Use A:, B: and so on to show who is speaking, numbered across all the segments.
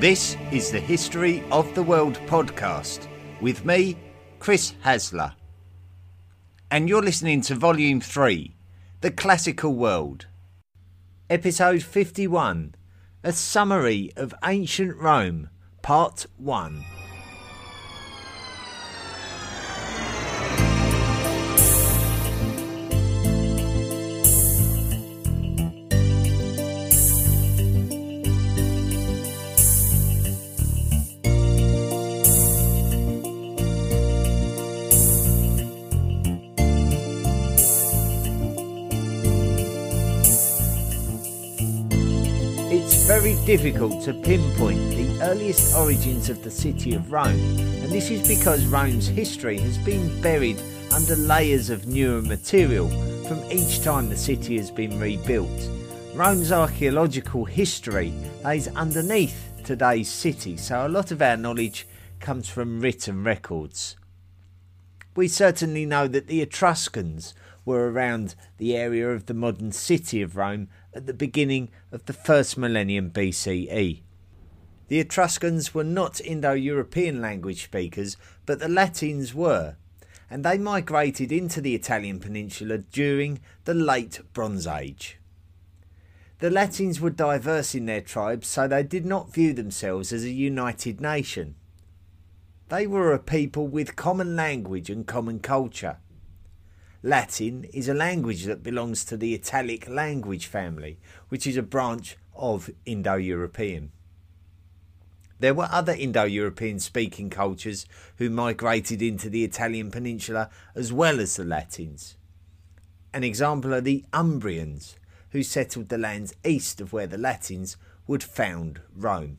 A: This is the History of the World podcast with me, Chris Hasler. And you're listening to Volume 3 The Classical World. Episode 51 A Summary of Ancient Rome, Part 1. Difficult to pinpoint the earliest origins of the city of Rome, and this is because Rome's history has been buried under layers of newer material from each time the city has been rebuilt. Rome's archaeological history lays underneath today's city, so a lot of our knowledge comes from written records. We certainly know that the Etruscans were around the area of the modern city of Rome at the beginning of the first millennium BCE. The Etruscans were not Indo European language speakers, but the Latins were, and they migrated into the Italian peninsula during the late Bronze Age. The Latins were diverse in their tribes, so they did not view themselves as a united nation. They were a people with common language and common culture. Latin is a language that belongs to the Italic language family, which is a branch of Indo European. There were other Indo European speaking cultures who migrated into the Italian peninsula as well as the Latins. An example are the Umbrians, who settled the lands east of where the Latins would found Rome.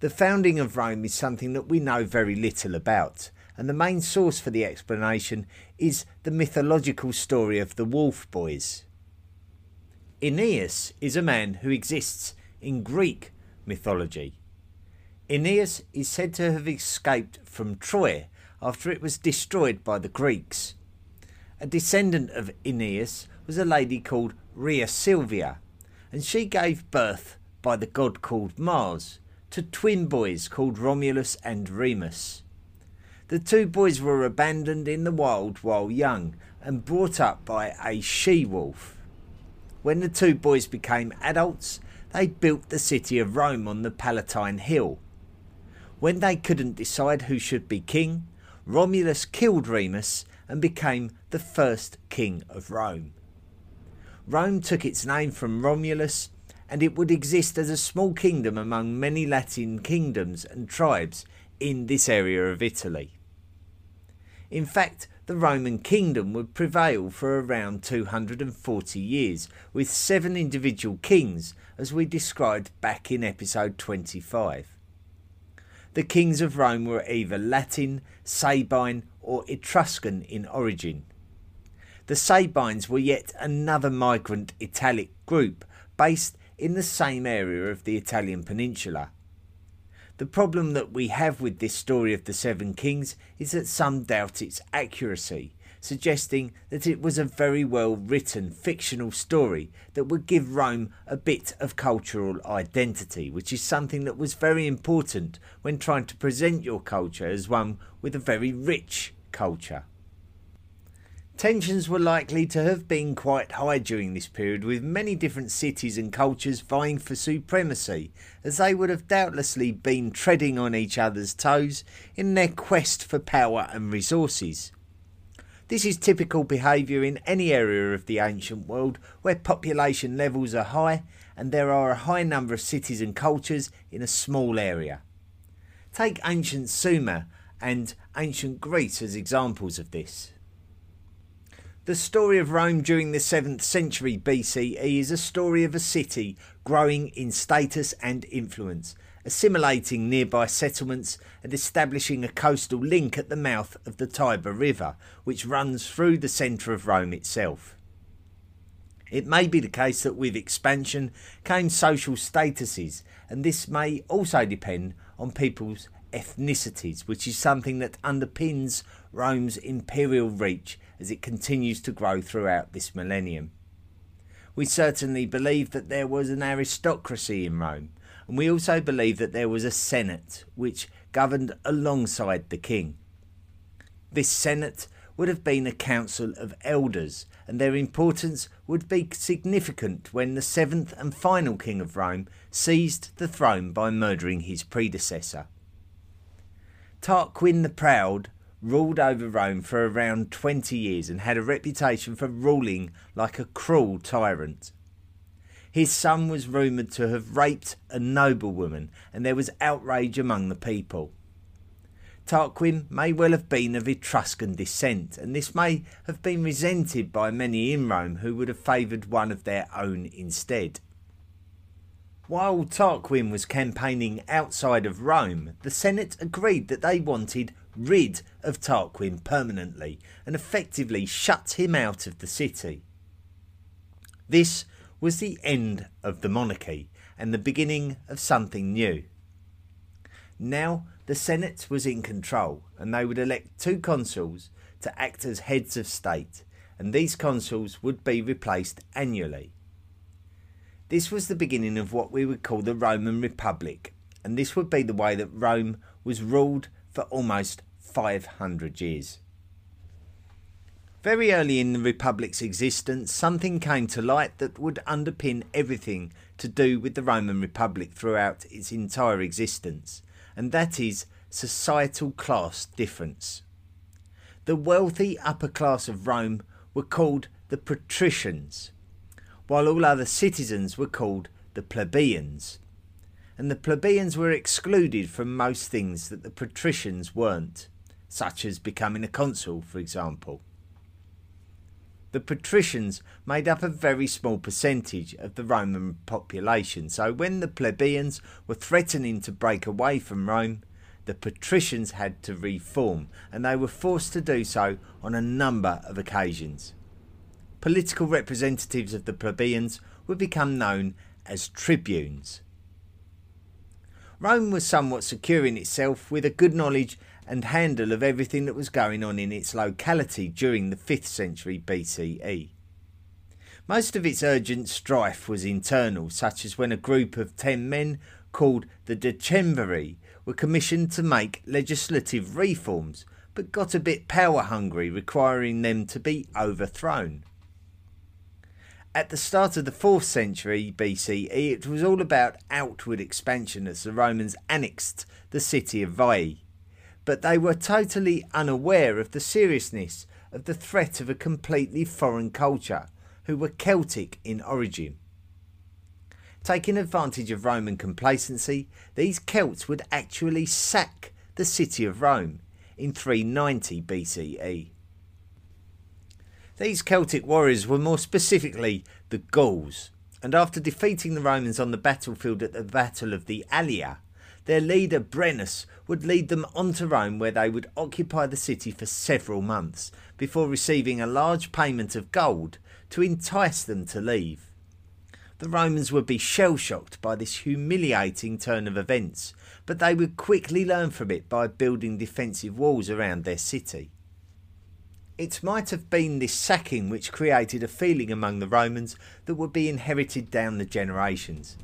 A: The founding of Rome is something that we know very little about, and the main source for the explanation is the mythological story of the Wolf Boys. Aeneas is a man who exists in Greek mythology. Aeneas is said to have escaped from Troy after it was destroyed by the Greeks. A descendant of Aeneas was a lady called Rhea Silvia, and she gave birth by the god called Mars to twin boys called Romulus and Remus. The two boys were abandoned in the wild while young and brought up by a she wolf. When the two boys became adults, they built the city of Rome on the Palatine Hill. When they couldn't decide who should be king, Romulus killed Remus and became the first king of Rome. Rome took its name from Romulus, and it would exist as a small kingdom among many Latin kingdoms and tribes in this area of Italy. In fact, the Roman kingdom would prevail for around 240 years, with seven individual kings, as we described back in episode 25. The kings of Rome were either Latin, Sabine, or Etruscan in origin. The Sabines were yet another migrant Italic group based in the same area of the Italian peninsula. The problem that we have with this story of the Seven Kings is that some doubt its accuracy, suggesting that it was a very well written fictional story that would give Rome a bit of cultural identity, which is something that was very important when trying to present your culture as one with a very rich culture. Tensions were likely to have been quite high during this period, with many different cities and cultures vying for supremacy, as they would have doubtlessly been treading on each other's toes in their quest for power and resources. This is typical behaviour in any area of the ancient world where population levels are high and there are a high number of cities and cultures in a small area. Take ancient Sumer and ancient Greece as examples of this. The story of Rome during the 7th century BCE is a story of a city growing in status and influence, assimilating nearby settlements and establishing a coastal link at the mouth of the Tiber River, which runs through the centre of Rome itself. It may be the case that with expansion came social statuses, and this may also depend on people's ethnicities, which is something that underpins Rome's imperial reach as it continues to grow throughout this millennium. We certainly believe that there was an aristocracy in Rome, and we also believe that there was a Senate which governed alongside the king. This Senate would have been a council of elders, and their importance would be significant when the seventh and final king of Rome seized the throne by murdering his predecessor. Tarquin the Proud ruled over Rome for around 20 years and had a reputation for ruling like a cruel tyrant. His son was rumoured to have raped a noblewoman, and there was outrage among the people. Tarquin may well have been of Etruscan descent, and this may have been resented by many in Rome who would have favoured one of their own instead. While Tarquin was campaigning outside of Rome, the Senate agreed that they wanted rid of Tarquin permanently and effectively shut him out of the city. This was the end of the monarchy and the beginning of something new. Now the Senate was in control and they would elect two consuls to act as heads of state, and these consuls would be replaced annually. This was the beginning of what we would call the Roman Republic, and this would be the way that Rome was ruled for almost 500 years. Very early in the Republic's existence, something came to light that would underpin everything to do with the Roman Republic throughout its entire existence, and that is societal class difference. The wealthy upper class of Rome were called the patricians, while all other citizens were called the plebeians. And the plebeians were excluded from most things that the patricians weren't, such as becoming a consul, for example the patricians made up a very small percentage of the Roman population. So when the plebeians were threatening to break away from Rome, the patricians had to reform, and they were forced to do so on a number of occasions. Political representatives of the plebeians would become known as tribunes. Rome was somewhat secure in itself with a good knowledge and handle of everything that was going on in its locality during the 5th century BCE. Most of its urgent strife was internal, such as when a group of ten men called the Decemviri were commissioned to make legislative reforms, but got a bit power hungry, requiring them to be overthrown. At the start of the 4th century BCE, it was all about outward expansion as the Romans annexed the city of Veii but they were totally unaware of the seriousness of the threat of a completely foreign culture who were Celtic in origin. Taking advantage of Roman complacency, these Celts would actually sack the city of Rome in 390 BCE. These Celtic warriors were more specifically the Gauls, and after defeating the Romans on the battlefield at the Battle of the Allia, their leader Brennus would lead them onto Rome where they would occupy the city for several months before receiving a large payment of gold to entice them to leave. The Romans would be shell shocked by this humiliating turn of events, but they would quickly learn from it by building defensive walls around their city. It might have been this sacking which created a feeling among the Romans that would be inherited down the generations.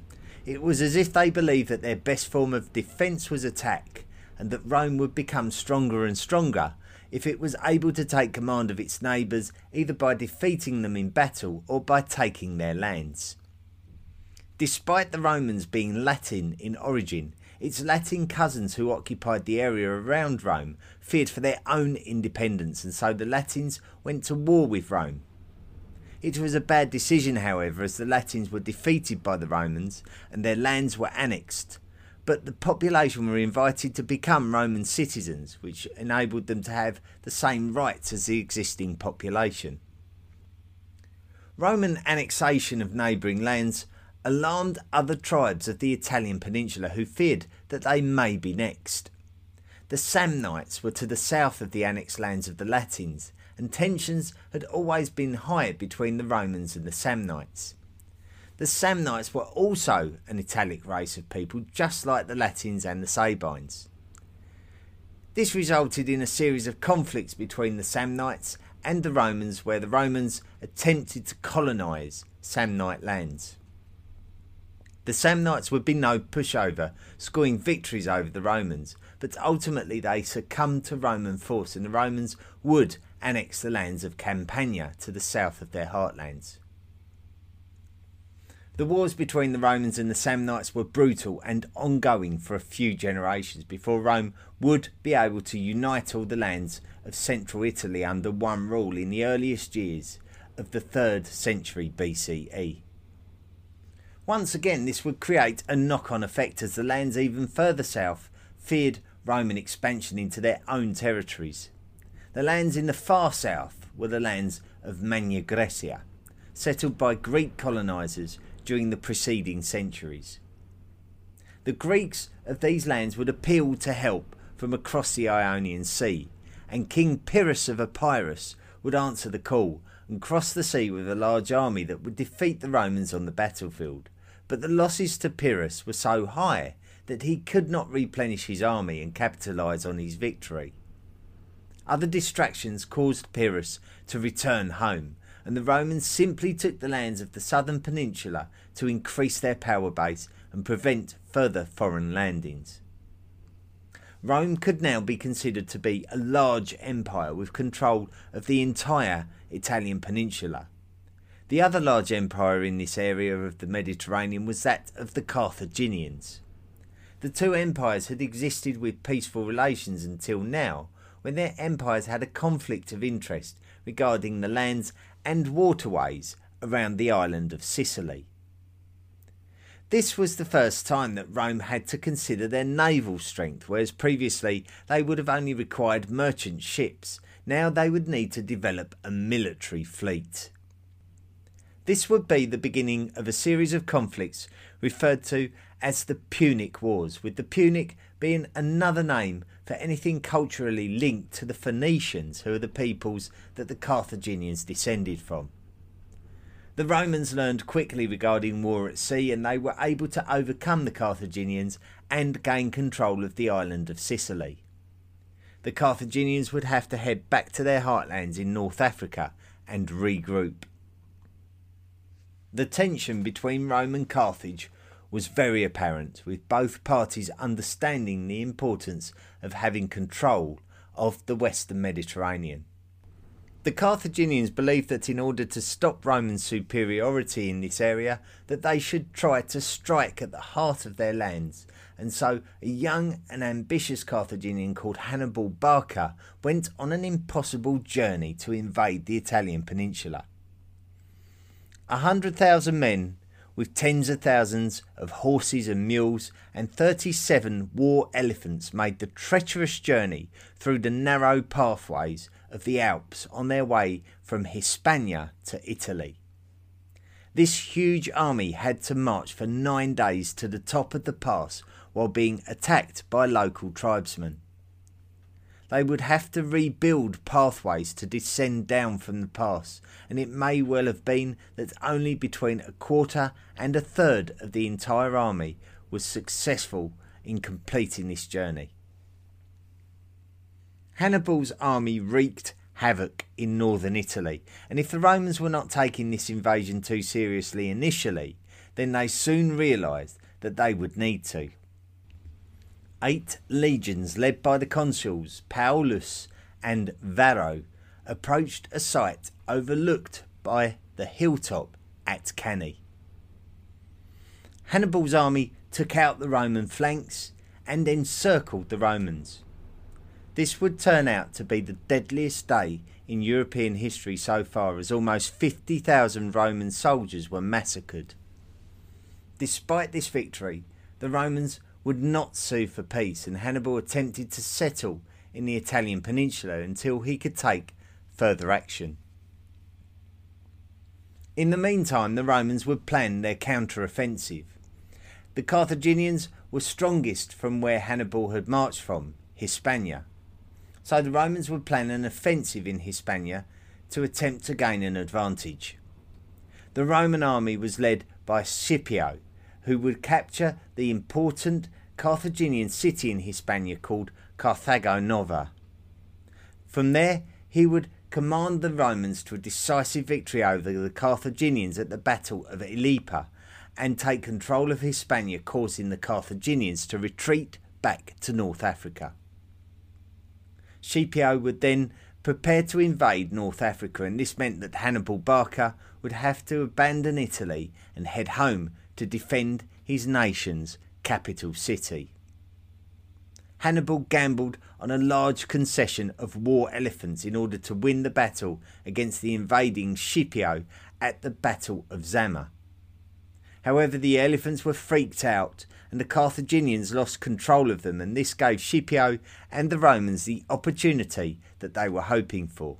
A: It was as if they believed that their best form of defence was attack, and that Rome would become stronger and stronger if it was able to take command of its neighbours either by defeating them in battle or by taking their lands. Despite the Romans being Latin in origin, its Latin cousins who occupied the area around Rome feared for their own independence, and so the Latins went to war with Rome it was a bad decision, however, as the Latins were defeated by the Romans and their lands were annexed. But the population were invited to become Roman citizens, which enabled them to have the same rights as the existing population. Roman annexation of neighbouring lands alarmed other tribes of the Italian peninsula who feared that they may be next. The Samnites were to the south of the annexed lands of the Latins, and tensions had always been high between the Romans and the Samnites. The Samnites were also an Italic race of people, just like the Latins and the Sabines. This resulted in a series of conflicts between the Samnites and the Romans, where the Romans attempted to colonise Samnite lands. The Samnites would be no pushover, scoring victories over the Romans, but ultimately they succumbed to Roman force and the Romans would annex the lands of Campania to the south of their heartlands. The wars between the Romans and the Samnites were brutal and ongoing for a few generations before Rome would be able to unite all the lands of central Italy under one rule in the earliest years of the 3rd century BCE. Once again, this would create a knock on effect as the lands even further south feared Roman expansion into their own territories. The lands in the far south were the lands of Magna Graecia, settled by Greek colonisers during the preceding centuries. The Greeks of these lands would appeal to help from across the Ionian Sea, and King Pyrrhus of Epirus would answer the call and cross the sea with a large army that would defeat the Romans on the battlefield. But the losses to Pyrrhus were so high that he could not replenish his army and capitalise on his victory. Other distractions caused Pyrrhus to return home, and the Romans simply took the lands of the southern peninsula to increase their power base and prevent further foreign landings. Rome could now be considered to be a large empire with control of the entire Italian peninsula. The other large empire in this area of the Mediterranean was that of the Carthaginians. The two empires had existed with peaceful relations until now, when their empires had a conflict of interest regarding the lands and waterways around the island of Sicily. This was the first time that Rome had to consider their naval strength, whereas previously they would have only required merchant ships. Now they would need to develop a military fleet. This would be the beginning of a series of conflicts referred to as the Punic Wars, with the Punic being another name for anything culturally linked to the Phoenicians, who are the peoples that the Carthaginians descended from. The Romans learned quickly regarding war at sea and they were able to overcome the Carthaginians and gain control of the island of Sicily. The Carthaginians would have to head back to their heartlands in North Africa and regroup. The tension between Rome and Carthage was very apparent, with both parties understanding the importance of having control of the western Mediterranean. The Carthaginians believed that in order to stop Roman superiority in this area, that they should try to strike at the heart of their lands, and so a young and ambitious Carthaginian called Hannibal Barca went on an impossible journey to invade the Italian peninsula. A hundred thousand men with tens of thousands of horses and mules and 37 war elephants made the treacherous journey through the narrow pathways of the Alps on their way from Hispania to Italy. This huge army had to march for nine days to the top of the pass while being attacked by local tribesmen they would have to rebuild pathways to descend down from the pass, and it may well have been that only between a quarter and a third of the entire army was successful in completing this journey. Hannibal's army wreaked havoc in northern Italy, and if the Romans were not taking this invasion too seriously initially, then they soon realised that they would need to eight legions led by the consuls Paulus and Varro approached a site overlooked by the hilltop at Cannae. Hannibal's army took out the Roman flanks and encircled the Romans. This would turn out to be the deadliest day in European history so far, as almost 50,000 Roman soldiers were massacred. Despite this victory, the Romans would not sue for peace, and Hannibal attempted to settle in the Italian peninsula until he could take further action. In the meantime, the Romans would plan their counter-offensive. The Carthaginians were strongest from where Hannibal had marched from, Hispania. So the Romans would plan an offensive in Hispania to attempt to gain an advantage. The Roman army was led by Scipio, who would capture the important Carthaginian city in Hispania called Carthago Nova. From there, he would command the Romans to a decisive victory over the Carthaginians at the Battle of Ilipa and take control of Hispania, causing the Carthaginians to retreat back to North Africa. Scipio would then prepare to invade North Africa, and this meant that Hannibal Barca would have to abandon Italy and head home to defend his nation's capital city. Hannibal gambled on a large concession of war elephants in order to win the battle against the invading Scipio at the Battle of Zama. However, the elephants were freaked out and the Carthaginians lost control of them, and this gave Scipio and the Romans the opportunity that they were hoping for.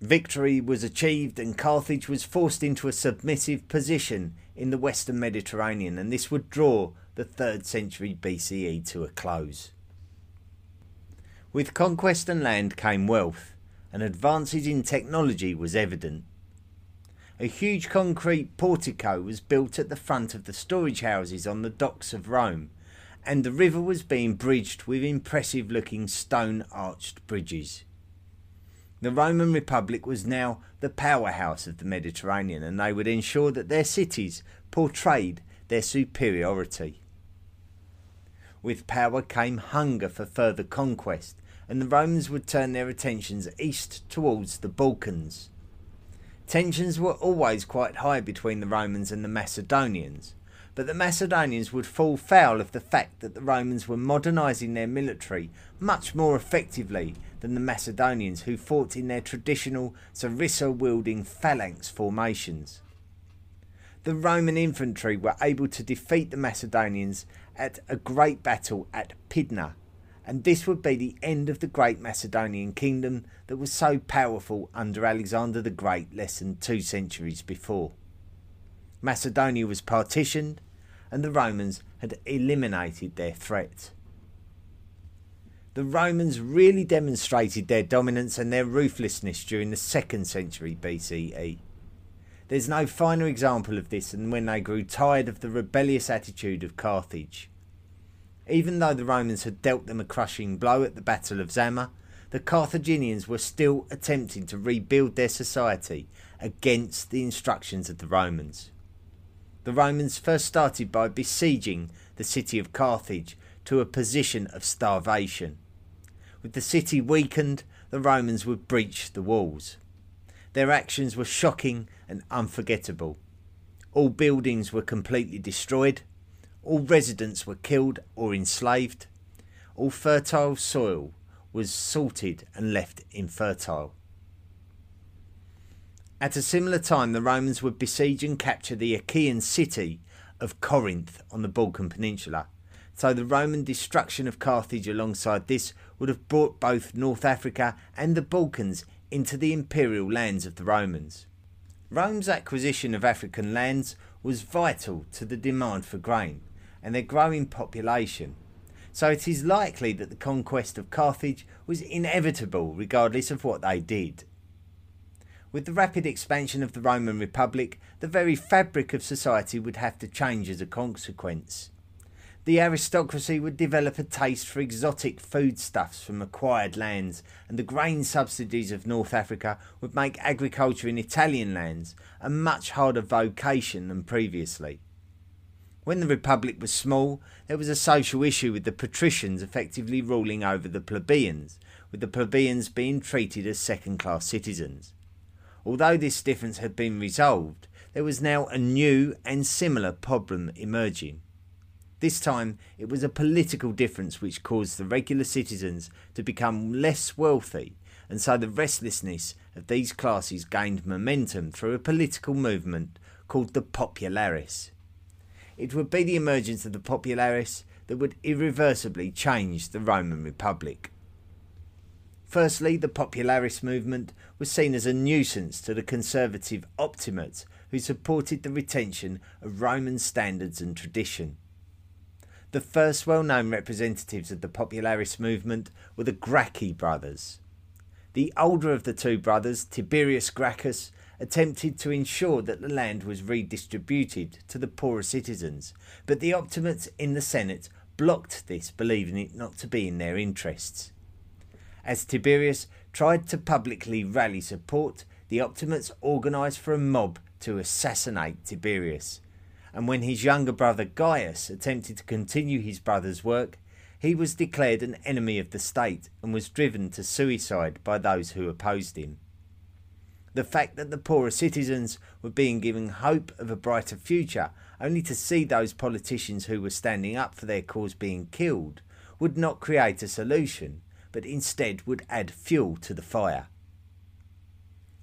A: Victory was achieved, and Carthage was forced into a submissive position in the western Mediterranean, and this would draw the 3rd century BCE to a close. With conquest and land came wealth, and advances in technology was evident. A huge concrete portico was built at the front of the storage houses on the docks of Rome, and the river was being bridged with impressive looking stone arched bridges. The Roman Republic was now the powerhouse of the Mediterranean, and they would ensure that their cities portrayed their superiority. With power came hunger for further conquest, and the Romans would turn their attentions east towards the Balkans. Tensions were always quite high between the Romans and the Macedonians, but the Macedonians would fall foul of the fact that the Romans were modernising their military much more effectively than the Macedonians, who fought in their traditional sarissa wielding phalanx formations. The Roman infantry were able to defeat the Macedonians at a great battle at Pydna, and this would be the end of the great Macedonian kingdom that was so powerful under Alexander the Great less than two centuries before. Macedonia was partitioned, and the Romans had eliminated their threat. The Romans really demonstrated their dominance and their ruthlessness during the 2nd century BCE. There's no finer example of this than when they grew tired of the rebellious attitude of Carthage. Even though the Romans had dealt them a crushing blow at the Battle of Zama, the Carthaginians were still attempting to rebuild their society against the instructions of the Romans. The Romans first started by besieging the city of Carthage to a position of starvation. With the city weakened, the Romans would breach the walls. Their actions were shocking and unforgettable. All buildings were completely destroyed, all residents were killed or enslaved, all fertile soil was salted and left infertile. At a similar time, the Romans would besiege and capture the Achaean city of Corinth on the Balkan Peninsula. So the Roman destruction of Carthage alongside this would have brought both North Africa and the Balkans into the imperial lands of the Romans. Rome's acquisition of African lands was vital to the demand for grain and their growing population, so it is likely that the conquest of Carthage was inevitable regardless of what they did. With the rapid expansion of the Roman Republic, the very fabric of society would have to change as a consequence the aristocracy would develop a taste for exotic foodstuffs from acquired lands, and the grain subsidies of North Africa would make agriculture in Italian lands a much harder vocation than previously. When the Republic was small, there was a social issue with the patricians effectively ruling over the plebeians, with the plebeians being treated as second class citizens. Although this difference had been resolved, there was now a new and similar problem emerging. This time, it was a political difference which caused the regular citizens to become less wealthy, and so the restlessness of these classes gained momentum through a political movement called the Populares. It would be the emergence of the Populares that would irreversibly change the Roman Republic. Firstly, the Popularis movement was seen as a nuisance to the conservative Optimates who supported the retention of Roman standards and tradition. The first well known representatives of the Popularis movement were the Gracchi brothers. The older of the two brothers, Tiberius Gracchus, attempted to ensure that the land was redistributed to the poorer citizens, but the Optimates in the Senate blocked this, believing it not to be in their interests. As Tiberius tried to publicly rally support, the Optimates organised for a mob to assassinate Tiberius, and when his younger brother Gaius attempted to continue his brother's work, he was declared an enemy of the state and was driven to suicide by those who opposed him. The fact that the poorer citizens were being given hope of a brighter future, only to see those politicians who were standing up for their cause being killed, would not create a solution, but instead would add fuel to the fire.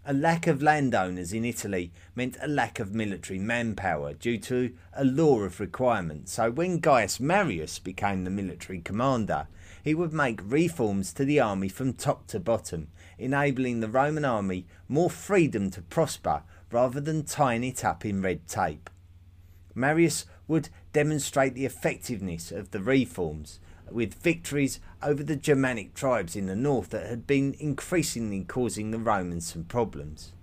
A: A lack of landowners in Italy meant a lack of military manpower due to a law of requirement. So when Gaius Marius became the military commander, he would make reforms to the army from top to bottom, enabling the Roman army more freedom to prosper rather than tying it up in red tape. Marius would demonstrate the effectiveness of the reforms with victories over the Germanic tribes in the north that had been increasingly causing the Romans some problems.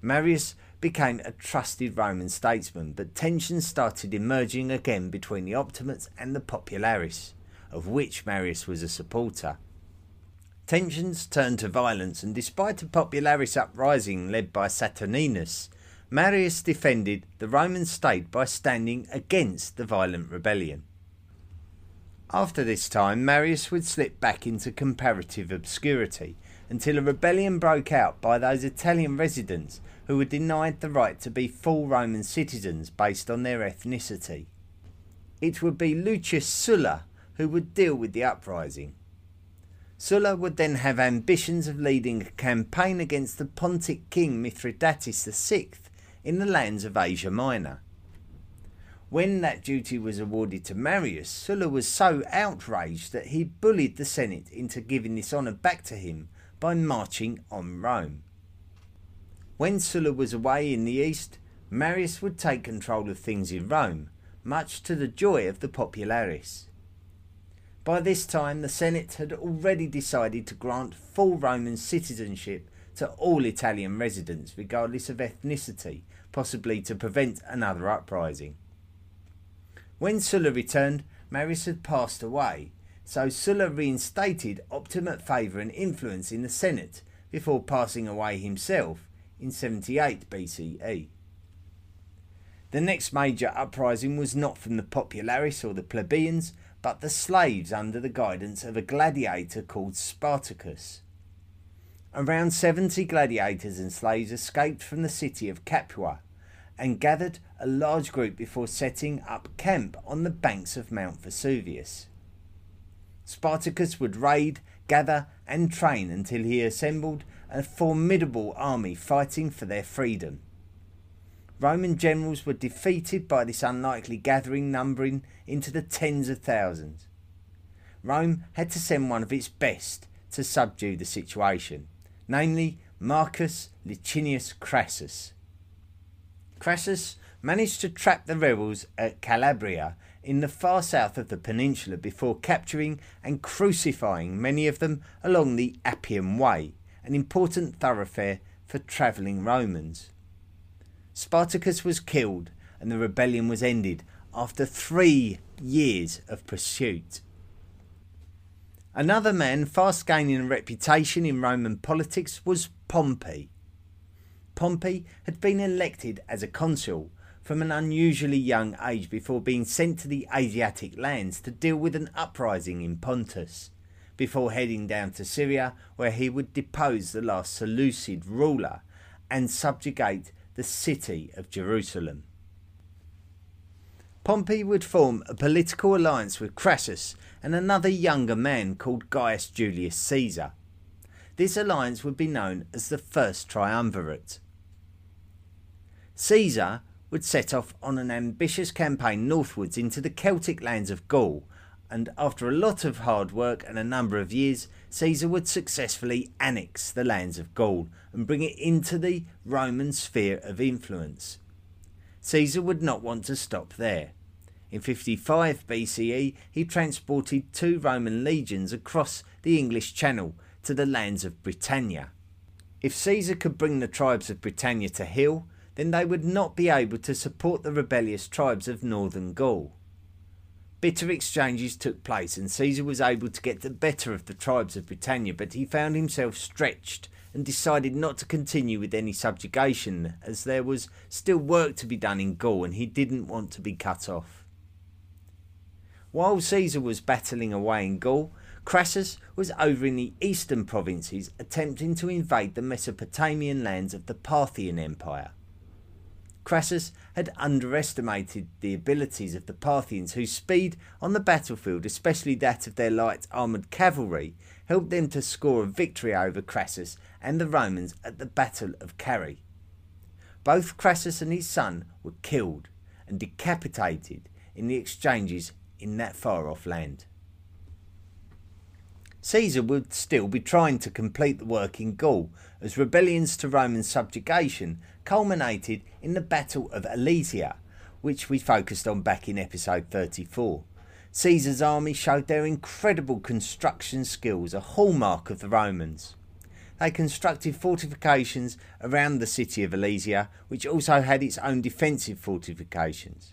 A: Marius became a trusted Roman statesman, but tensions started emerging again between the Optimates and the Populares, of which Marius was a supporter. Tensions turned to violence, and despite a Popularis uprising led by Saturninus, Marius defended the Roman state by standing against the violent rebellion. After this time, Marius would slip back into comparative obscurity until a rebellion broke out by those Italian residents who were denied the right to be full Roman citizens based on their ethnicity. It would be Lucius Sulla who would deal with the uprising. Sulla would then have ambitions of leading a campaign against the Pontic king Mithridates VI in the lands of Asia Minor. When that duty was awarded to Marius, Sulla was so outraged that he bullied the Senate into giving this honour back to him by marching on Rome. When Sulla was away in the east, Marius would take control of things in Rome, much to the joy of the popularis. By this time, the Senate had already decided to grant full Roman citizenship to all Italian residents, regardless of ethnicity, possibly to prevent another uprising. When Sulla returned, Marius had passed away, so Sulla reinstated Optimate favour and influence in the Senate before passing away himself in 78 BCE. The next major uprising was not from the popularis or the plebeians, but the slaves under the guidance of a gladiator called Spartacus. Around 70 gladiators and slaves escaped from the city of Capua and gathered a large group before setting up camp on the banks of Mount Vesuvius. Spartacus would raid, gather, and train until he assembled a formidable army fighting for their freedom. Roman generals were defeated by this unlikely gathering, numbering into the tens of thousands. Rome had to send one of its best to subdue the situation, namely Marcus Licinius Crassus. Crassus managed to trap the rebels at Calabria in the far south of the peninsula before capturing and crucifying many of them along the Appian Way, an important thoroughfare for travelling Romans. Spartacus was killed and the rebellion was ended after three years of pursuit. Another man fast gaining a reputation in Roman politics was Pompey. Pompey had been elected as a consul from an unusually young age before being sent to the Asiatic lands to deal with an uprising in Pontus, before heading down to Syria where he would depose the last Seleucid ruler and subjugate the city of Jerusalem. Pompey would form a political alliance with Crassus and another younger man called Gaius Julius Caesar. This alliance would be known as the First Triumvirate. Caesar would set off on an ambitious campaign northwards into the Celtic lands of Gaul, and after a lot of hard work and a number of years, Caesar would successfully annex the lands of Gaul and bring it into the Roman sphere of influence. Caesar would not want to stop there. In 55 BCE, he transported two Roman legions across the English Channel to the lands of Britannia. If Caesar could bring the tribes of Britannia to heel, then they would not be able to support the rebellious tribes of northern Gaul. Bitter exchanges took place, and Caesar was able to get the better of the tribes of Britannia, but he found himself stretched and decided not to continue with any subjugation as there was still work to be done in Gaul and he didn't want to be cut off. While Caesar was battling away in Gaul, Crassus was over in the eastern provinces attempting to invade the Mesopotamian lands of the Parthian Empire. Crassus had underestimated the abilities of the Parthians, whose speed on the battlefield, especially that of their light armoured cavalry, helped them to score a victory over Crassus and the Romans at the Battle of Carrhae. Both Crassus and his son were killed and decapitated in the exchanges in that far off land. Caesar would still be trying to complete the work in Gaul, as rebellions to Roman subjugation culminated in the Battle of Alesia, which we focused on back in episode 34. Caesar's army showed their incredible construction skills, a hallmark of the Romans. They constructed fortifications around the city of Alesia, which also had its own defensive fortifications.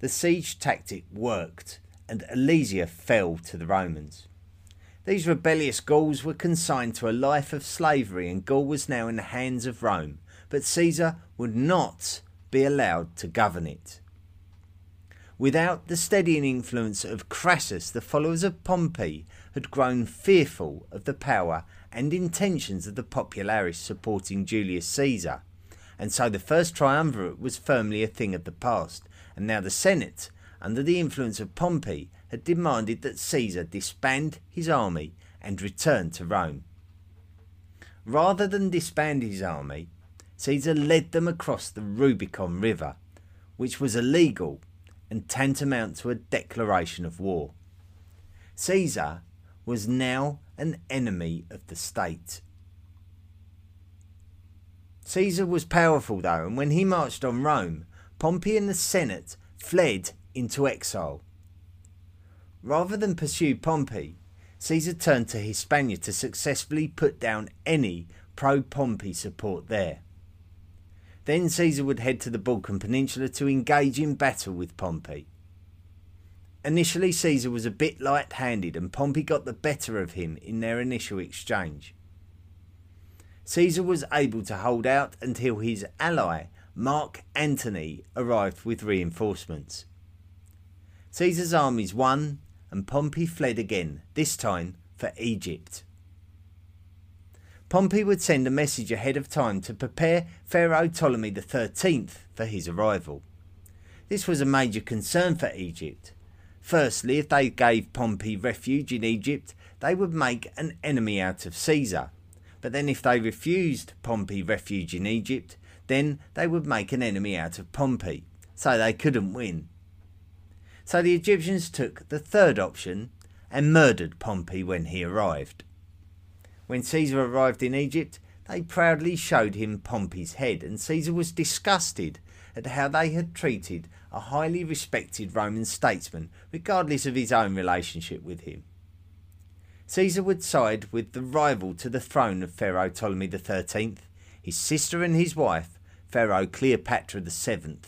A: The siege tactic worked, and Alesia fell to the Romans. These rebellious Gauls were consigned to a life of slavery, and Gaul was now in the hands of Rome, but Caesar would not be allowed to govern it. Without the steadying influence of Crassus, the followers of Pompey had grown fearful of the power and intentions of the popularis supporting Julius Caesar, and so the first triumvirate was firmly a thing of the past, and now the Senate, under the influence of Pompey, had demanded that Caesar disband his army and return to Rome. Rather than disband his army, Caesar led them across the Rubicon River, which was illegal and tantamount to a declaration of war. Caesar was now an enemy of the state. Caesar was powerful though, and when he marched on Rome, Pompey and the Senate fled into exile. Rather than pursue Pompey, Caesar turned to Hispania to successfully put down any pro Pompey support there. Then Caesar would head to the Balkan Peninsula to engage in battle with Pompey. Initially, Caesar was a bit light handed and Pompey got the better of him in their initial exchange. Caesar was able to hold out until his ally, Mark Antony, arrived with reinforcements. Caesar's armies won and Pompey fled again, this time for Egypt. Pompey would send a message ahead of time to prepare Pharaoh Ptolemy XIII for his arrival. This was a major concern for Egypt. Firstly, if they gave Pompey refuge in Egypt, they would make an enemy out of Caesar. But then, if they refused Pompey refuge in Egypt, then they would make an enemy out of Pompey. So they couldn't win. So the Egyptians took the third option and murdered Pompey when he arrived. When Caesar arrived in Egypt, they proudly showed him Pompey's head, and Caesar was disgusted at how they had treated a highly respected Roman statesman, regardless of his own relationship with him. Caesar would side with the rival to the throne of Pharaoh Ptolemy XIII, his sister and his wife, Pharaoh Cleopatra VII.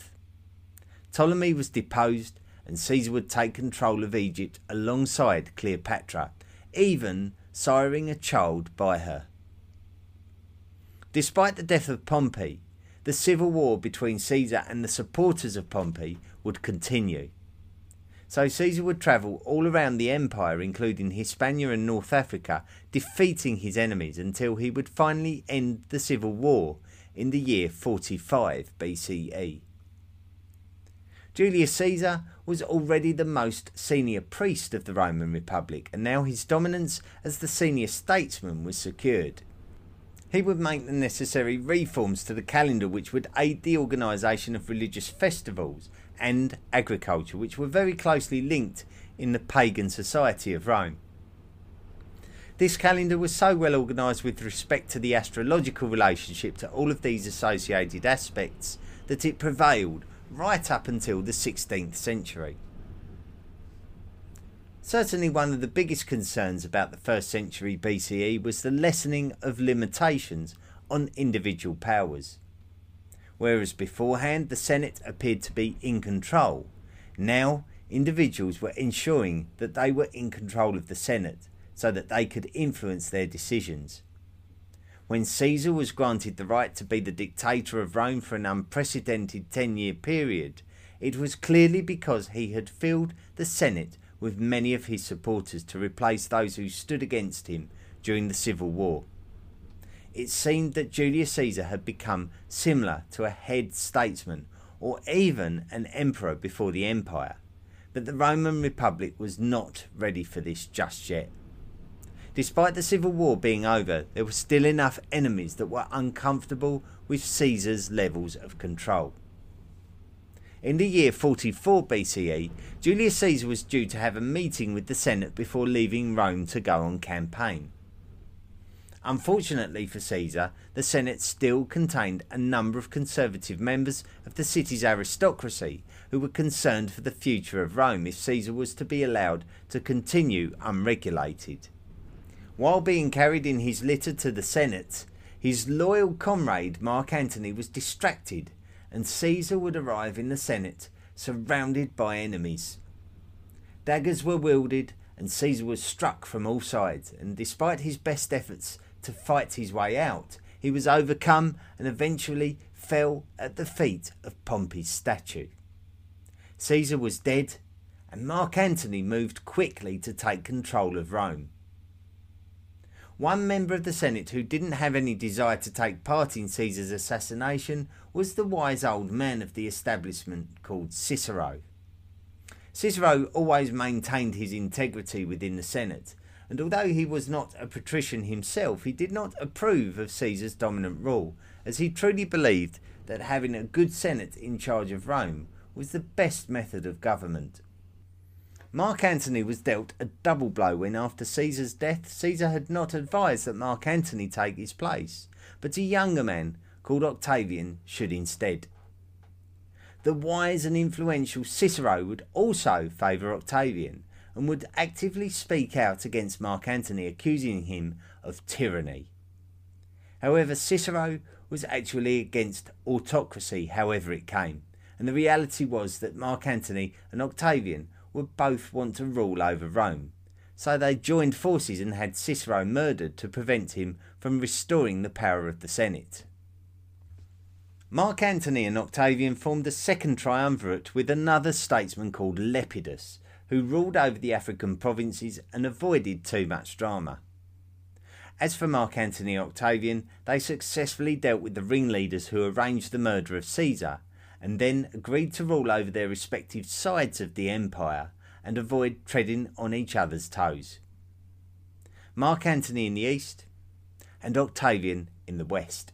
A: Ptolemy was deposed and Caesar would take control of Egypt alongside Cleopatra, even siring a child by her. Despite the death of Pompey, the civil war between Caesar and the supporters of Pompey would continue. So Caesar would travel all around the empire, including Hispania and North Africa, defeating his enemies until he would finally end the civil war in the year 45 BCE. Julius Caesar was already the most senior priest of the Roman Republic, and now his dominance as the senior statesman was secured. He would make the necessary reforms to the calendar which would aid the organisation of religious festivals and agriculture, which were very closely linked in the pagan society of Rome. This calendar was so well organised with respect to the astrological relationship to all of these associated aspects that it prevailed right up until the 16th century. Certainly, one of the biggest concerns about the first century BCE was the lessening of limitations on individual powers. Whereas beforehand the Senate appeared to be in control, now individuals were ensuring that they were in control of the Senate so that they could influence their decisions. When Caesar was granted the right to be the dictator of Rome for an unprecedented 10 year period, it was clearly because he had filled the Senate with many of his supporters to replace those who stood against him during the Civil War. It seemed that Julius Caesar had become similar to a head statesman or even an emperor before the empire, but the Roman Republic was not ready for this just yet. Despite the civil war being over, there were still enough enemies that were uncomfortable with Caesar's levels of control. In the year 44 BCE, Julius Caesar was due to have a meeting with the Senate before leaving Rome to go on campaign. Unfortunately for Caesar, the Senate still contained a number of conservative members of the city's aristocracy who were concerned for the future of Rome if Caesar was to be allowed to continue unregulated. While being carried in his litter to the Senate, his loyal comrade Mark Antony was distracted, and Caesar would arrive in the Senate surrounded by enemies. Daggers were wielded, and Caesar was struck from all sides, and despite his best efforts to fight his way out, he was overcome and eventually fell at the feet of Pompey's statue. Caesar was dead, and Mark Antony moved quickly to take control of Rome. One member of the Senate who didn't have any desire to take part in Caesar's assassination was the wise old man of the establishment called Cicero. Cicero always maintained his integrity within the Senate, and although he was not a patrician himself, he did not approve of Caesar's dominant rule, as he truly believed that having a good Senate in charge of Rome was the best method of government. Mark Antony was dealt a double blow when, after Caesar's death, Caesar had not advised that Mark Antony take his place, but a younger man called Octavian should instead. The wise and influential Cicero would also favour Octavian and would actively speak out against Mark Antony, accusing him of tyranny. However, Cicero was actually against autocracy, however it came, and the reality was that Mark Antony and Octavian would both want to rule over Rome. So they joined forces and had Cicero murdered to prevent him from restoring the power of the Senate. Mark Antony and Octavian formed a second triumvirate with another statesman called Lepidus, who ruled over the African provinces and avoided too much drama. As for Mark Antony and Octavian, they successfully dealt with the ringleaders who arranged the murder of Caesar and then agreed to rule over their respective sides of the empire and avoid treading on each other's toes. Mark Antony in the east and Octavian in the west.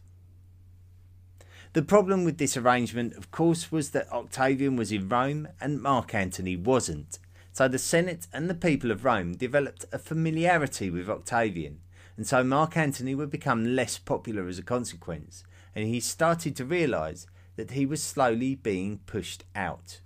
A: The problem with this arrangement, of course, was that Octavian was in Rome and Mark Antony wasn't, so the Senate and the people of Rome developed a familiarity with Octavian, and so Mark Antony would become less popular as a consequence, and he started to realise that he was slowly being pushed out.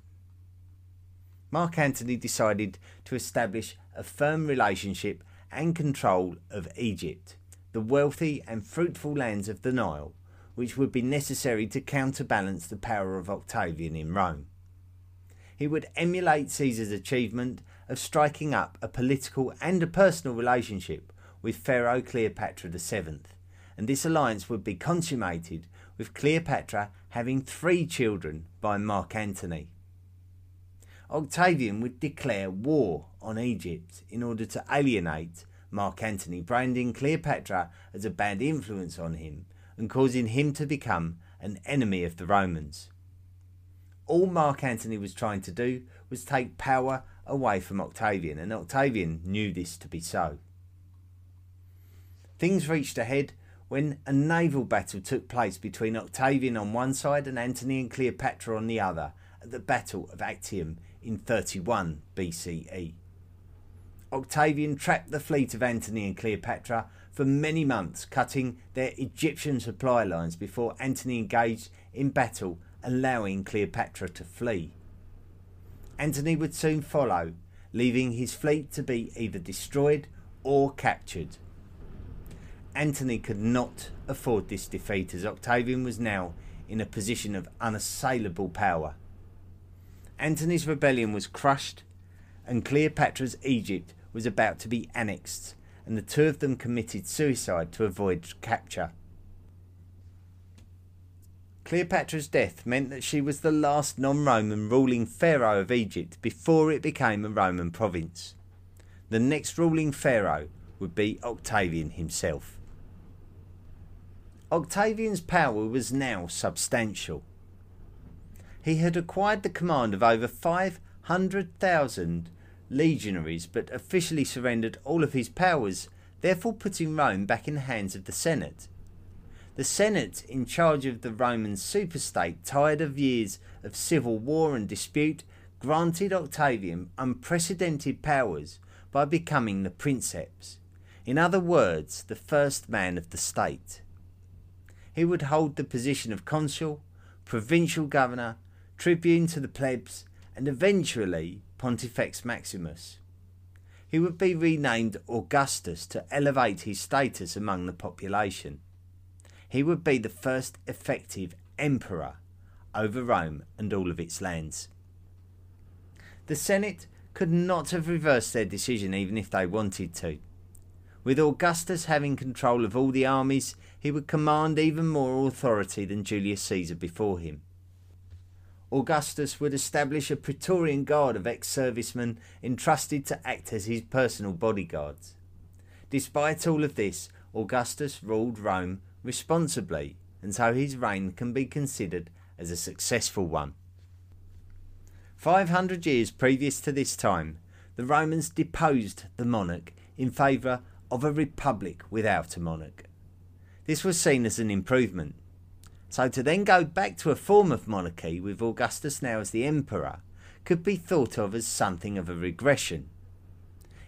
A: Mark Antony decided to establish a firm relationship and control of Egypt, the wealthy and fruitful lands of the Nile, which would be necessary to counterbalance the power of Octavian in Rome. He would emulate Caesar's achievement of striking up a political and a personal relationship with Pharaoh Cleopatra VII, and this alliance would be consummated with Cleopatra having three children by Mark Antony. Octavian would declare war on Egypt in order to alienate Mark Antony, branding Cleopatra as a bad influence on him and causing him to become an enemy of the Romans. All Mark Antony was trying to do was take power away from Octavian, and Octavian knew this to be so. Things reached a head when a naval battle took place between Octavian on one side and Antony and Cleopatra on the other at the Battle of Actium in 31 BCE. Octavian trapped the fleet of Antony and Cleopatra for many months, cutting their Egyptian supply lines before Antony engaged in battle, allowing Cleopatra to flee. Antony would soon follow, leaving his fleet to be either destroyed or captured. Antony could not afford this defeat as Octavian was now in a position of unassailable power. Antony's rebellion was crushed, and Cleopatra's Egypt was about to be annexed, and the two of them committed suicide to avoid capture. Cleopatra's death meant that she was the last non Roman ruling pharaoh of Egypt before it became a Roman province. The next ruling pharaoh would be Octavian himself. Octavian's power was now substantial. He had acquired the command of over 500,000 legionaries but officially surrendered all of his powers, therefore putting Rome back in the hands of the Senate. The Senate, in charge of the Roman superstate, tired of years of civil war and dispute, granted Octavian unprecedented powers by becoming the princeps, in other words, the first man of the state. He would hold the position of consul, provincial governor, tribune to the plebs, and eventually Pontifex Maximus. He would be renamed Augustus to elevate his status among the population. He would be the first effective emperor over Rome and all of its lands. The Senate could not have reversed their decision even if they wanted to. With Augustus having control of all the armies, he would command even more authority than Julius Caesar before him. Augustus would establish a Praetorian Guard of ex servicemen entrusted to act as his personal bodyguards. Despite all of this, Augustus ruled Rome responsibly, and so his reign can be considered as a successful one. 500 years previous to this time, the Romans deposed the monarch in favour of a republic without a monarch. This was seen as an improvement. So to then go back to a form of monarchy with Augustus now as the emperor could be thought of as something of a regression.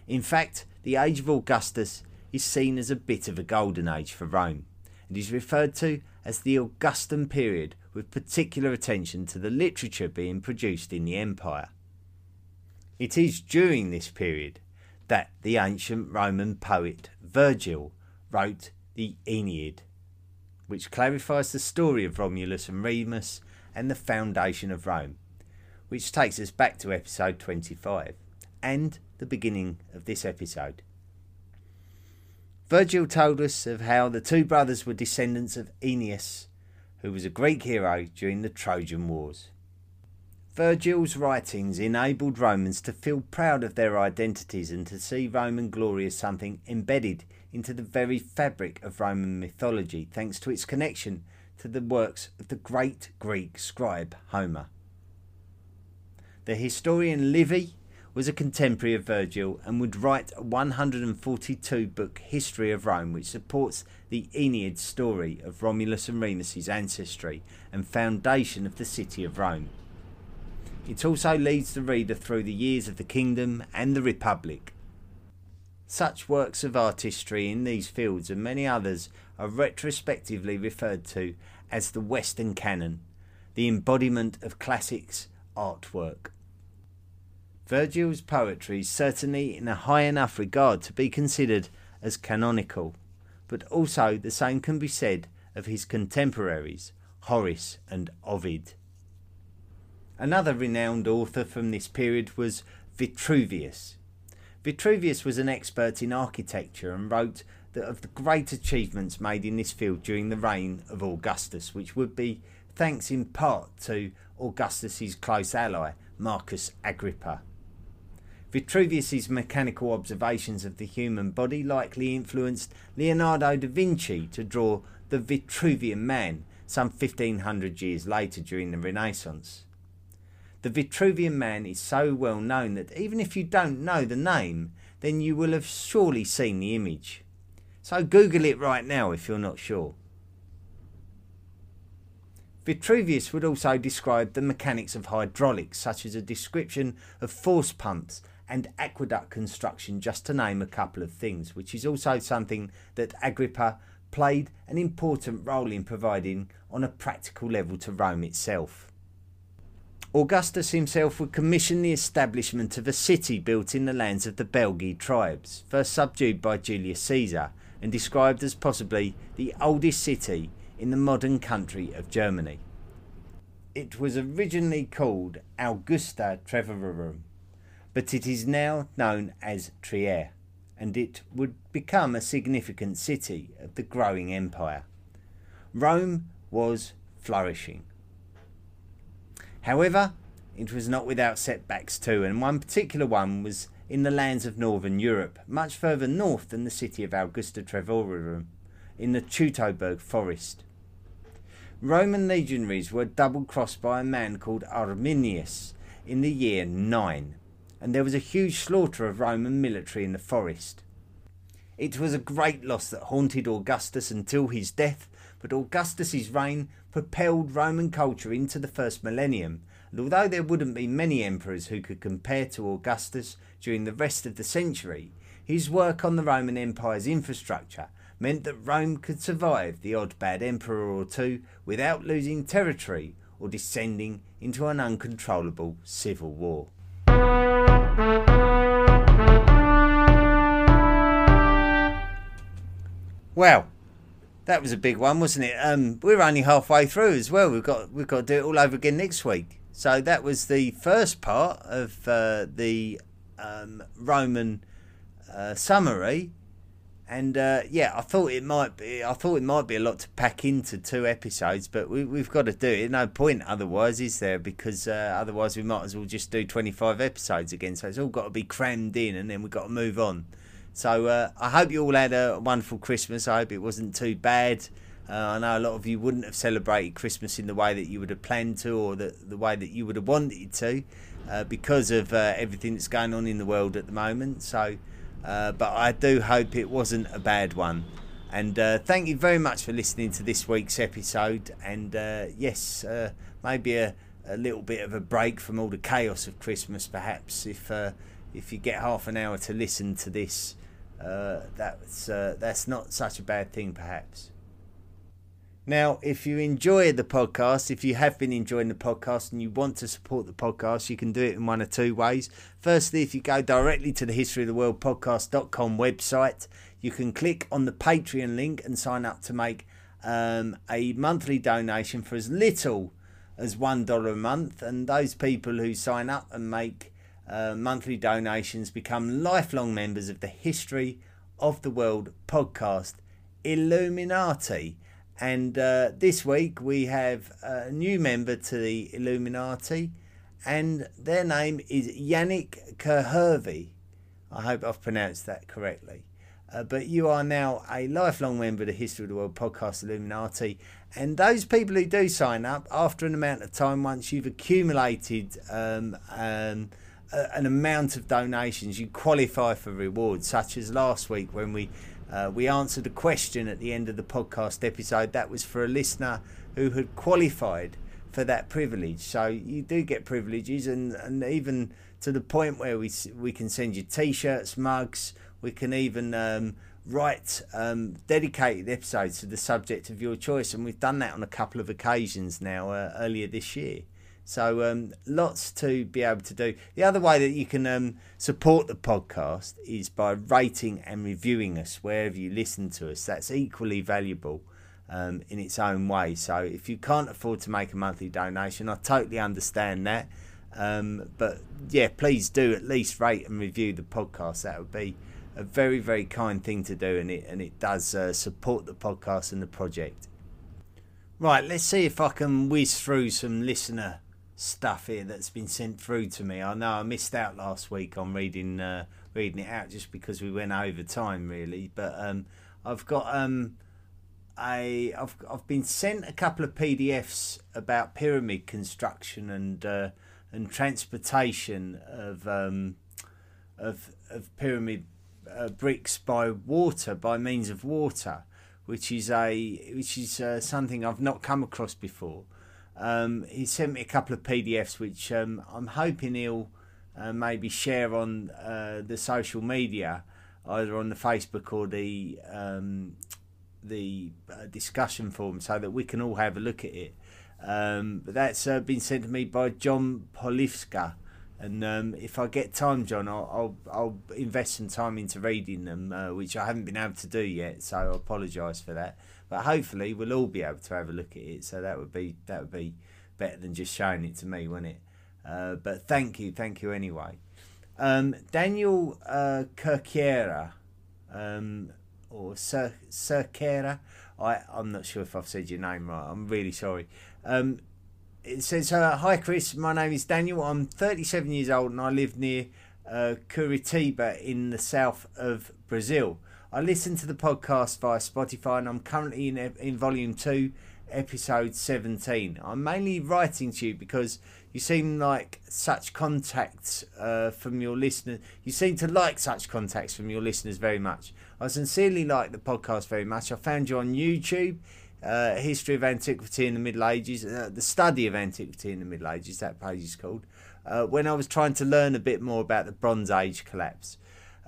A: In fact, the age of Augustus is seen as a bit of a golden age for Rome and is referred to as the Augustan period with particular attention to the literature being produced in the empire. It is during this period that the ancient Roman poet Virgil wrote the Aeneid, which clarifies the story of Romulus and Remus and the foundation of Rome, which takes us back to episode 25 and the beginning of this episode. Virgil told us of how the two brothers were descendants of Aeneas, who was a Greek hero during the Trojan Wars. Virgil's writings enabled Romans to feel proud of their identities and to see Roman glory as something embedded into the very fabric of Roman mythology, thanks to its connection to the works of the great Greek scribe Homer. The historian Livy was a contemporary of Virgil and would write a 142 book history of Rome, which supports the Aeneid story of Romulus and Remus's ancestry and foundation of the city of Rome. It also leads the reader through the years of the kingdom and the republic. Such works of artistry in these fields and many others are retrospectively referred to as the Western canon, the embodiment of classics artwork. Virgil's poetry is certainly in a high enough regard to be considered as canonical, but also the same can be said of his contemporaries, Horace and Ovid. Another renowned author from this period was Vitruvius. Vitruvius was an expert in architecture and wrote that of the great achievements made in this field during the reign of Augustus, which would be thanks in part to Augustus's close ally, Marcus Agrippa. Vitruvius's mechanical observations of the human body likely influenced Leonardo da Vinci to draw the Vitruvian Man some 1500 years later during the Renaissance. The Vitruvian Man is so well known that even if you don't know the name, then you will have surely seen the image. So Google it right now if you're not sure. Vitruvius would also describe the mechanics of hydraulics, such as a description of force pumps and aqueduct construction, just to name a couple of things, which is also something that Agrippa played an important role in providing on a practical level to Rome itself. Augustus himself would commission the establishment of a city built in the lands of the Belgae tribes, first subdued by Julius Caesar and described as possibly the oldest city in the modern country of Germany. It was originally called Augusta Treverorum but it is now known as Trier, and it would become a significant city of the growing empire. Rome was flourishing. However, it was not without setbacks too, and one particular one was in the lands of northern Europe, much further north than the city of Augusta Trevorum, in the Teutoburg forest. Roman legionaries were double crossed by a man called Arminius in the year 9, and there was a huge slaughter of Roman military in the forest. It was a great loss that haunted Augustus until his death, but Augustus's reign propelled Roman culture into the first millennium, and although there wouldn't be many emperors who could compare to Augustus during the rest of the century, his work on the Roman Empire's infrastructure meant that Rome could survive the odd bad emperor or two without losing territory or descending into an uncontrollable civil war. Well, that was a big one, wasn't it? Um, we're only halfway through as well. We've got we've got to do it all over again next week. So that was the first part of uh, the um, Roman uh, summary and uh, yeah, I thought it might be. I thought it might be a lot to pack into two episodes, but we, have got to do it. No point otherwise, is there? Because uh, otherwise, we might as well just do twenty-five episodes again. So it's all got to be crammed in, and then we've got to move on. So uh, I hope you all had a wonderful Christmas. I hope it wasn't too bad. Uh, I know a lot of you wouldn't have celebrated Christmas in the way that you would have planned to, or the the way that you would have wanted to, uh, because of uh, everything that's going on in the world at the moment. So. Uh, but I do hope it wasn't a bad one. And uh, thank you very much for listening to this week's episode. And yes, maybe a, a, little bit of a break from all the chaos of Christmas, perhaps. If if you get half an hour to listen to this, that's that's not such a bad thing, perhaps. Now, if you enjoy the podcast, if you have been enjoying the podcast and you want to support the podcast, you can do it in one of two ways. Firstly, if you go directly to the History of the World podcast.com website, you can click on the Patreon link and sign up to make um, a monthly donation for as little as $1 a month. And those people who sign up and make uh, monthly donations become lifelong members of the History of the World podcast Illuminati. And uh, this week we have a new member to the Illuminati, and their name is Yannick Kerhervey. I hope I've pronounced that correctly. Uh, but you are now a lifelong member of the History of the World podcast Illuminati. And those people who do sign up, after an amount of time, once you've accumulated um, um, an amount of donations, you qualify for rewards, such as last week when we uh, we answered a question at the end of the podcast episode that was for a listener who had qualified for that privilege. So you do get privileges, and, and even to the point where we we can send you t-shirts, mugs. We can even um, write um, dedicated episodes to the subject of your choice, and we've done that on a couple of occasions now uh, earlier this year. So um, lots to be able to do. The other way that you can um, support the podcast is by rating and reviewing us wherever you listen to us. That's equally valuable um, in its own way. So if you can't afford to make a monthly donation, I totally understand that. Um, but yeah, please do at least rate and review the podcast. That would be a very very kind thing to do, and it and it does uh, support the podcast and the project. Right, let's see if I can whiz through some listener stuff here that's been sent through to me. I know I missed out last week on reading uh, reading it out just because we went over time, really. But um, I've got um, a I've I've been sent a couple of PDFs about pyramid construction and uh, and transportation of um, of of pyramid uh, bricks by water by means of water, which is a which is uh, something I've not come across before. Um, he sent me a couple of PDFs, which um, I'm hoping he'll uh, maybe share on uh, the social media, either on the Facebook or the um, the uh, discussion forum, so that we can all have a look at it. Um, but that's uh, been sent to me by John Polivska. And um, if I get time, John, I'll, I'll, I'll invest some time into reading them, uh, which I haven't been able to do yet. So I apologise for that. But hopefully we'll all be able to have a look at it. So that would be that would be better than just showing it to me, wouldn't it? Uh, but thank you, thank you anyway. Um, Daniel uh, um, or Sir Cerquera. I I'm not sure if I've said your name right. I'm really sorry. Um, it says, uh, "Hi Chris, my name is Daniel. I'm 37 years old and I live near uh, Curitiba in the south of Brazil. I listen to the podcast via Spotify and I'm currently in in volume two, episode 17. I'm mainly writing to you because." You seem like such contacts uh, from your listeners. You seem to like such contacts from your listeners very much. I sincerely like the podcast very much. I found you on YouTube, uh, History of Antiquity in the Middle Ages, uh, the study of antiquity in the Middle Ages, that page is called, uh, when I was trying to learn a bit more about the Bronze Age collapse.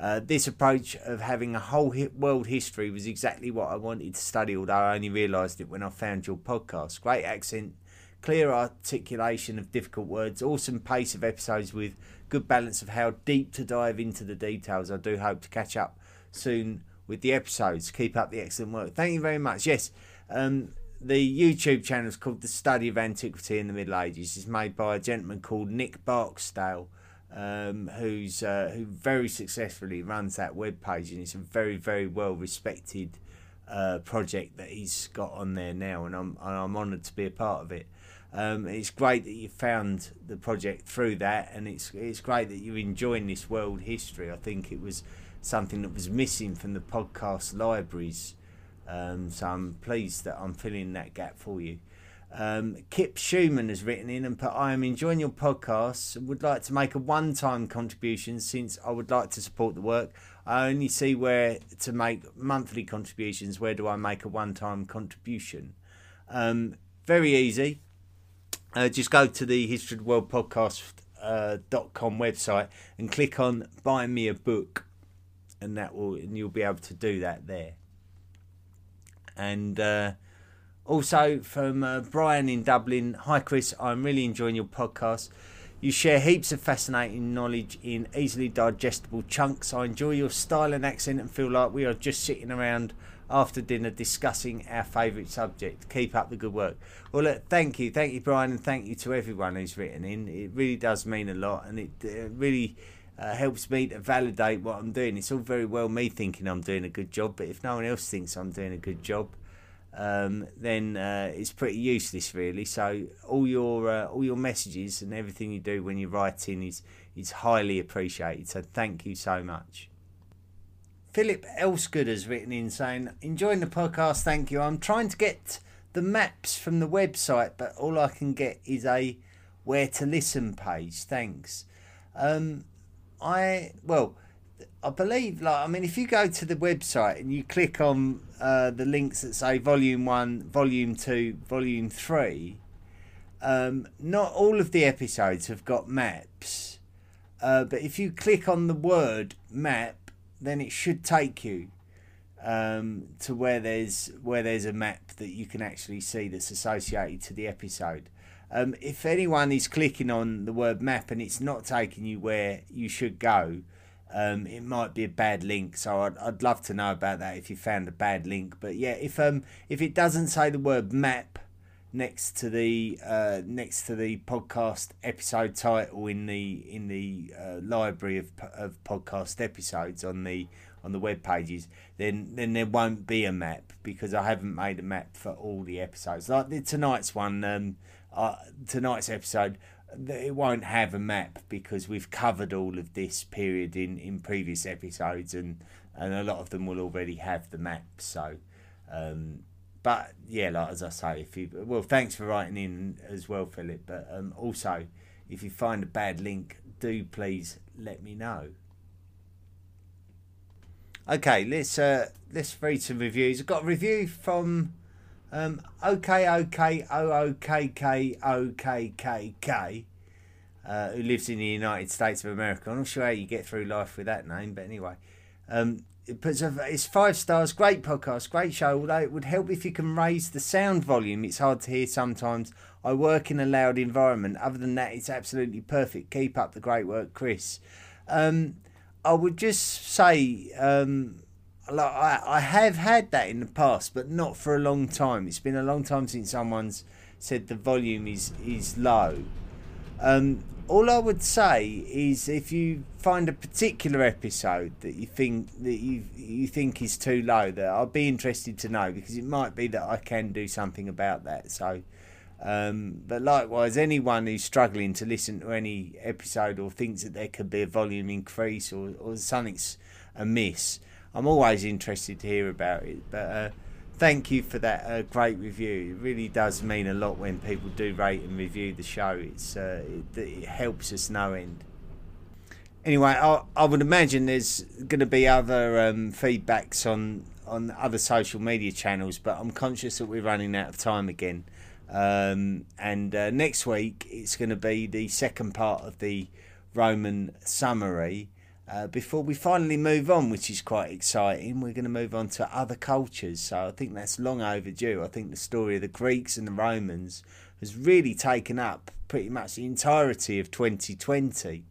A: Uh, this approach of having a whole world history was exactly what I wanted to study, although I only realised it when I found your podcast. Great accent, clear articulation of difficult words, awesome pace of episodes with good balance of how deep to dive into the details. I do hope to catch up soon with the episodes. Keep up the excellent work. Thank you very much. Yes, um, the YouTube channel is called The Study of Antiquity in the Middle Ages. It's made by a gentleman called Nick Barksdale. Um, who's uh, who very successfully runs that web page, and it's a very very well respected uh, project that he's got on there now, and I'm and I'm honoured to be a part of it. Um, it's great that you found the project through that, and it's it's great that you're enjoying this world history. I think it was something that was missing from the podcast libraries, um, so I'm pleased that I'm filling that gap for you. Um, Kip Schumann has written in and put, I am enjoying your podcasts and would like to make a one time contribution since I would like to support the work. I only see where to make monthly contributions. Where do I make a one time contribution? Um, very easy uh, just go to the History of the World podcast uh, com website and click on buy me a book and that will and you'll be able to do that there and uh, also from uh, Brian in Dublin hi Chris I'm really enjoying your podcast you share heaps of fascinating knowledge in easily digestible chunks I enjoy your style and accent and feel like we are just sitting around after dinner discussing our favourite subject. Keep up the good work. Well, look, thank you, thank you, Brian, and thank you to everyone who's written in. It really does mean a lot, and it uh, really uh, helps me to validate what I'm doing. It's all very well me thinking I'm doing a good job, but if no one else thinks I'm doing a good job, um, then uh, it's pretty useless, really. So all your uh, all your messages and everything you do when you're writing is is highly appreciated. So thank you so much. Philip Elsgood has written in saying, enjoying the podcast, thank you. I'm trying to get the maps from the website, but all I can get is a where to listen page. Thanks. Um, I, well, I believe, like, I mean, if you go to the website and you click on uh, the links that say Volume 1, Volume 2, Volume 3, um, not all of the episodes have got maps. Uh, but if you click on the word map, then it should take you um, to where there's where there's a map that you can actually see that's associated to the episode. Um, if anyone is clicking on the word map and it's not taking you where you should go, um, it might be a bad link. So I'd, I'd love to know about that if you found a bad link. But yeah, if um if it doesn't say the word map next to the uh, next to the podcast episode title in the in the uh, library of, of podcast episodes on the on the web pages then then there won't be a map because I haven't made a map for all the episodes like the, tonight's one um uh, tonight's episode it won't have a map because we've covered all of this period in in previous episodes and and a lot of them will already have the map so um but yeah, like as I say, if you well, thanks for writing in as well, Philip. But um, also, if you find a bad link, do please let me know. Okay, let's uh, let's read some reviews. I've got a review from um, OK OK O O K K O K K K, uh, who lives in the United States of America. I'm not sure how you get through life with that name, but anyway. Um, it puts a, it's five stars. Great podcast, great show. Although it would help if you can raise the sound volume. It's hard to hear sometimes. I work in a loud environment. Other than that, it's absolutely perfect. Keep up the great work, Chris. Um, I would just say, um, like I, I have had that in the past, but not for a long time. It's been a long time since someone's said the volume is is low. Um, all I would say is if you find a particular episode that you think that you you think is too low, that I'd be interested to know because it might be that I can do something about that. So, um, but likewise, anyone who's struggling to listen to any episode or thinks that there could be a volume increase or or something's amiss, I'm always interested to hear about it. But uh, thank you for that uh, great review. It really does mean a lot when people do rate and review the show. It's uh, it, it, helps us no end. Anyway, I, I would imagine there's going to be other um, feedbacks on on other social media channels, but I'm conscious that we're running out of time again. Um, and uh, next week it's going to be the second part of the Roman summary uh, before we finally move on, which is quite exciting, we're going to move on to other cultures. So I think that's long overdue. I think the story of the Greeks and the Romans has really taken up pretty much the entirety of 2020,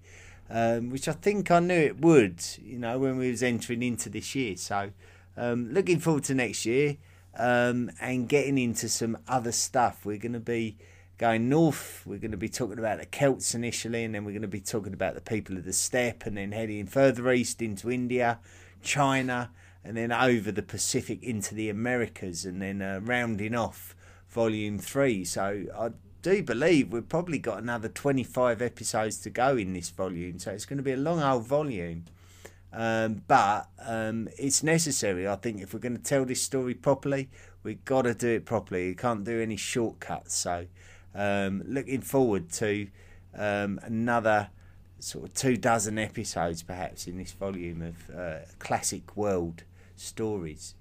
A: um, which I think I knew it would, you know, when we was entering into this year. So um, looking forward to next year um, and getting into some other stuff. We're going to be going north, we're going to be talking about the Celts initially, and then we're going to be talking about the people of the steppe, and then heading further east into India, China, and then over the Pacific into the Americas, and then uh, rounding off volume three. So I do believe we've probably got another 25 episodes to go in this volume, so it's going to be a long old volume. Um, but um, it's necessary, I think, if we're going to tell this story properly, we've got to do it properly. You can't do any shortcuts. So um, looking forward to um, another sort of two dozen episodes, perhaps, in this volume of uh, classic world stories.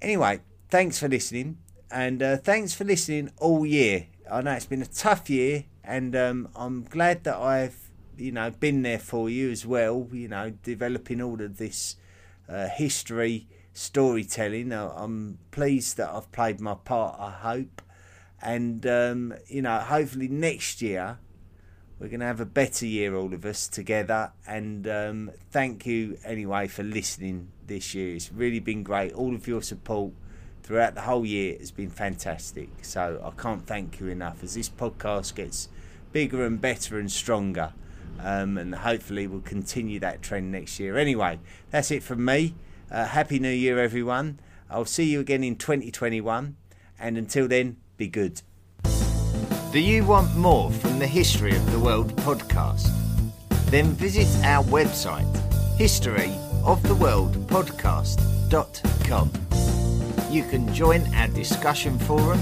A: Anyway, thanks for listening, and uh, thanks for listening all year. I know it's been a tough year, and um, I'm glad that I've you know been there for you as well. You know, developing all of this uh, history storytelling. I'm pleased that I've played my part. I hope and um, you know hopefully next year we're going to have a better year all of us together. And um, thank you anyway for listening this year. It's really been great. All of your support throughout the whole year has been fantastic. So i can't thank you enough as this podcast gets bigger and better and stronger. Um, and hopefully we'll continue that trend next year. Anyway that's it from me. Uh, happy new year everyone. I'll see you again in 2021 and until then be good.
B: Do you want more from the History of the World podcast? Then visit our website, historyoftheworldpodcast.com. You can join our discussion forum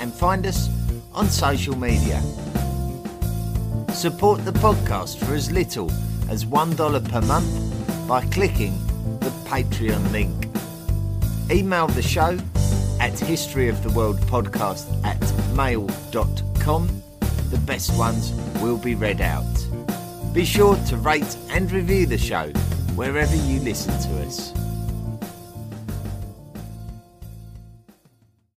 B: and find us on social media. Support the podcast for as little as $1 per month by clicking the Patreon link. Email the show at historyoftheworldpodcast at mail.com. The best ones will be read out. Be sure to rate and review the show wherever you listen to us.